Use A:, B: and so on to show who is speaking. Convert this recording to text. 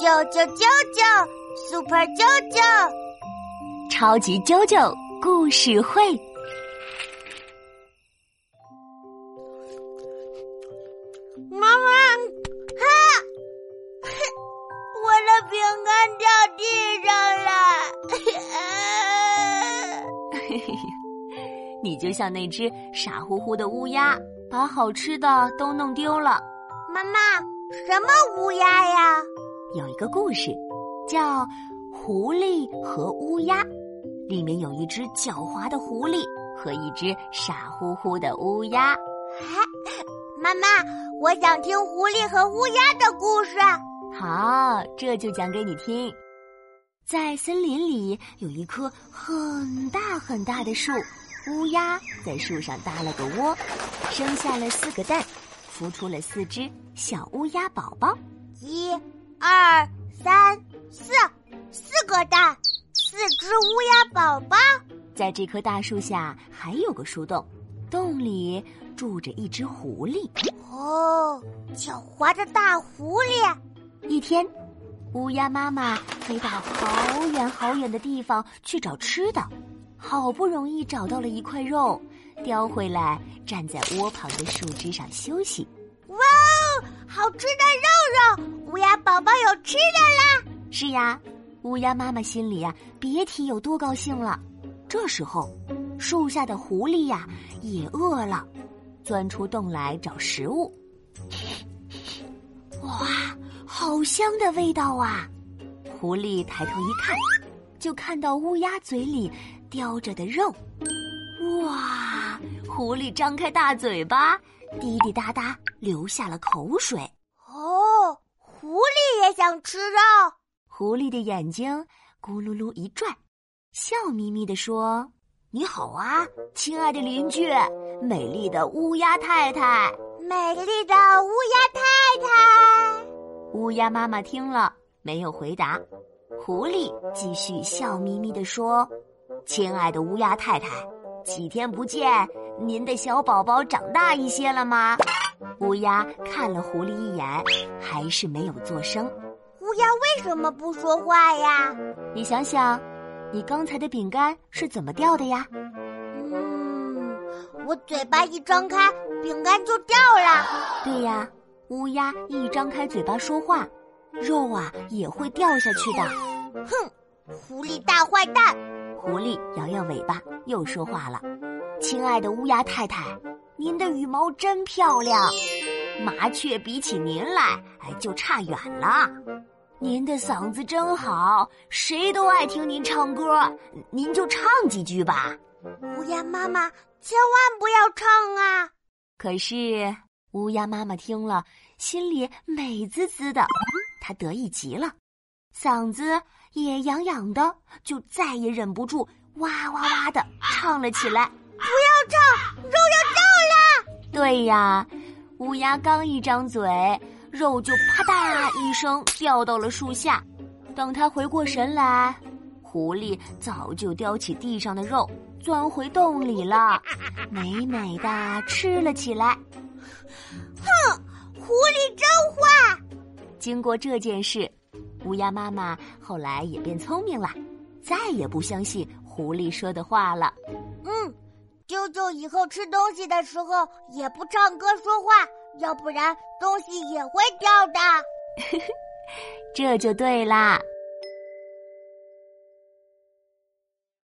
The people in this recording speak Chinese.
A: 啾啾啾啾，Super 啾啾，
B: 超级啾啾故事会。
A: 妈妈，啊！我的饼干掉地上了。
B: 你就像那只傻乎乎的乌鸦，把好吃的都弄丢了。
A: 妈妈，什么乌鸦呀？
B: 有一个故事，叫《狐狸和乌鸦》，里面有一只狡猾的狐狸和一只傻乎乎的乌鸦。
A: 妈妈，我想听狐狸和乌鸦的故事。
B: 好，这就讲给你听。在森林里有一棵很大很大的树，乌鸦在树上搭了个窝，生下了四个蛋，孵出了四只小乌鸦宝宝。
A: 一。二三四，四个蛋，四只乌鸦宝宝。
B: 在这棵大树下还有个树洞，洞里住着一只狐狸。
A: 哦，狡猾的大狐狸。
B: 一天，乌鸦妈妈飞到好远好远的地方去找吃的，好不容易找到了一块肉，叼回来，站在窝旁的树枝上休息。
A: 好吃的肉肉！乌鸦宝宝有吃的啦！
B: 是呀，乌鸦妈妈心里呀，别提有多高兴了。这时候，树下的狐狸呀也饿了，钻出洞来找食物。哇，好香的味道啊！狐狸抬头一看，就看到乌鸦嘴里叼着的肉。哇，狐狸张开大嘴巴。滴滴答答流下了口水。
A: 哦，狐狸也想吃肉。
B: 狐狸的眼睛咕噜噜一转，笑眯眯地说：“你好啊，亲爱的邻居，美丽的乌鸦太太。”
A: 美丽的乌鸦太太。
B: 乌鸦妈妈听了没有回答。狐狸继续笑眯眯地说：“亲爱的乌鸦太太，几天不见。”您的小宝宝长大一些了吗？乌鸦看了狐狸一眼，还是没有做声。
A: 乌鸦为什么不说话呀？
B: 你想想，你刚才的饼干是怎么掉的呀？
A: 嗯，我嘴巴一张开，饼干就掉了。
B: 对呀，乌鸦一张开嘴巴说话，肉啊也会掉下去的。
A: 哼，狐狸大坏蛋！
B: 狐狸摇摇尾巴，又说话了。亲爱的乌鸦太太，您的羽毛真漂亮，麻雀比起您来，哎，就差远了。您的嗓子真好，谁都爱听您唱歌，您就唱几句吧。
A: 乌鸦妈妈，千万不要唱啊！
B: 可是乌鸦妈妈听了，心里美滋滋的，她得意极了，嗓子也痒痒的，就再也忍不住，哇哇哇的唱了起来。
A: 不要唱，肉要掉了。
B: 对呀，乌鸦刚一张嘴，肉就啪嗒一声掉到了树下。等他回过神来，狐狸早就叼起地上的肉，钻回洞里了，美美的吃了起来。
A: 哼，狐狸真坏！
B: 经过这件事，乌鸦妈妈后来也变聪明了，再也不相信狐狸说的话了。
A: 嗯。啾啾以后吃东西的时候也不唱歌说话，要不然东西也会掉的。
B: 这就对啦。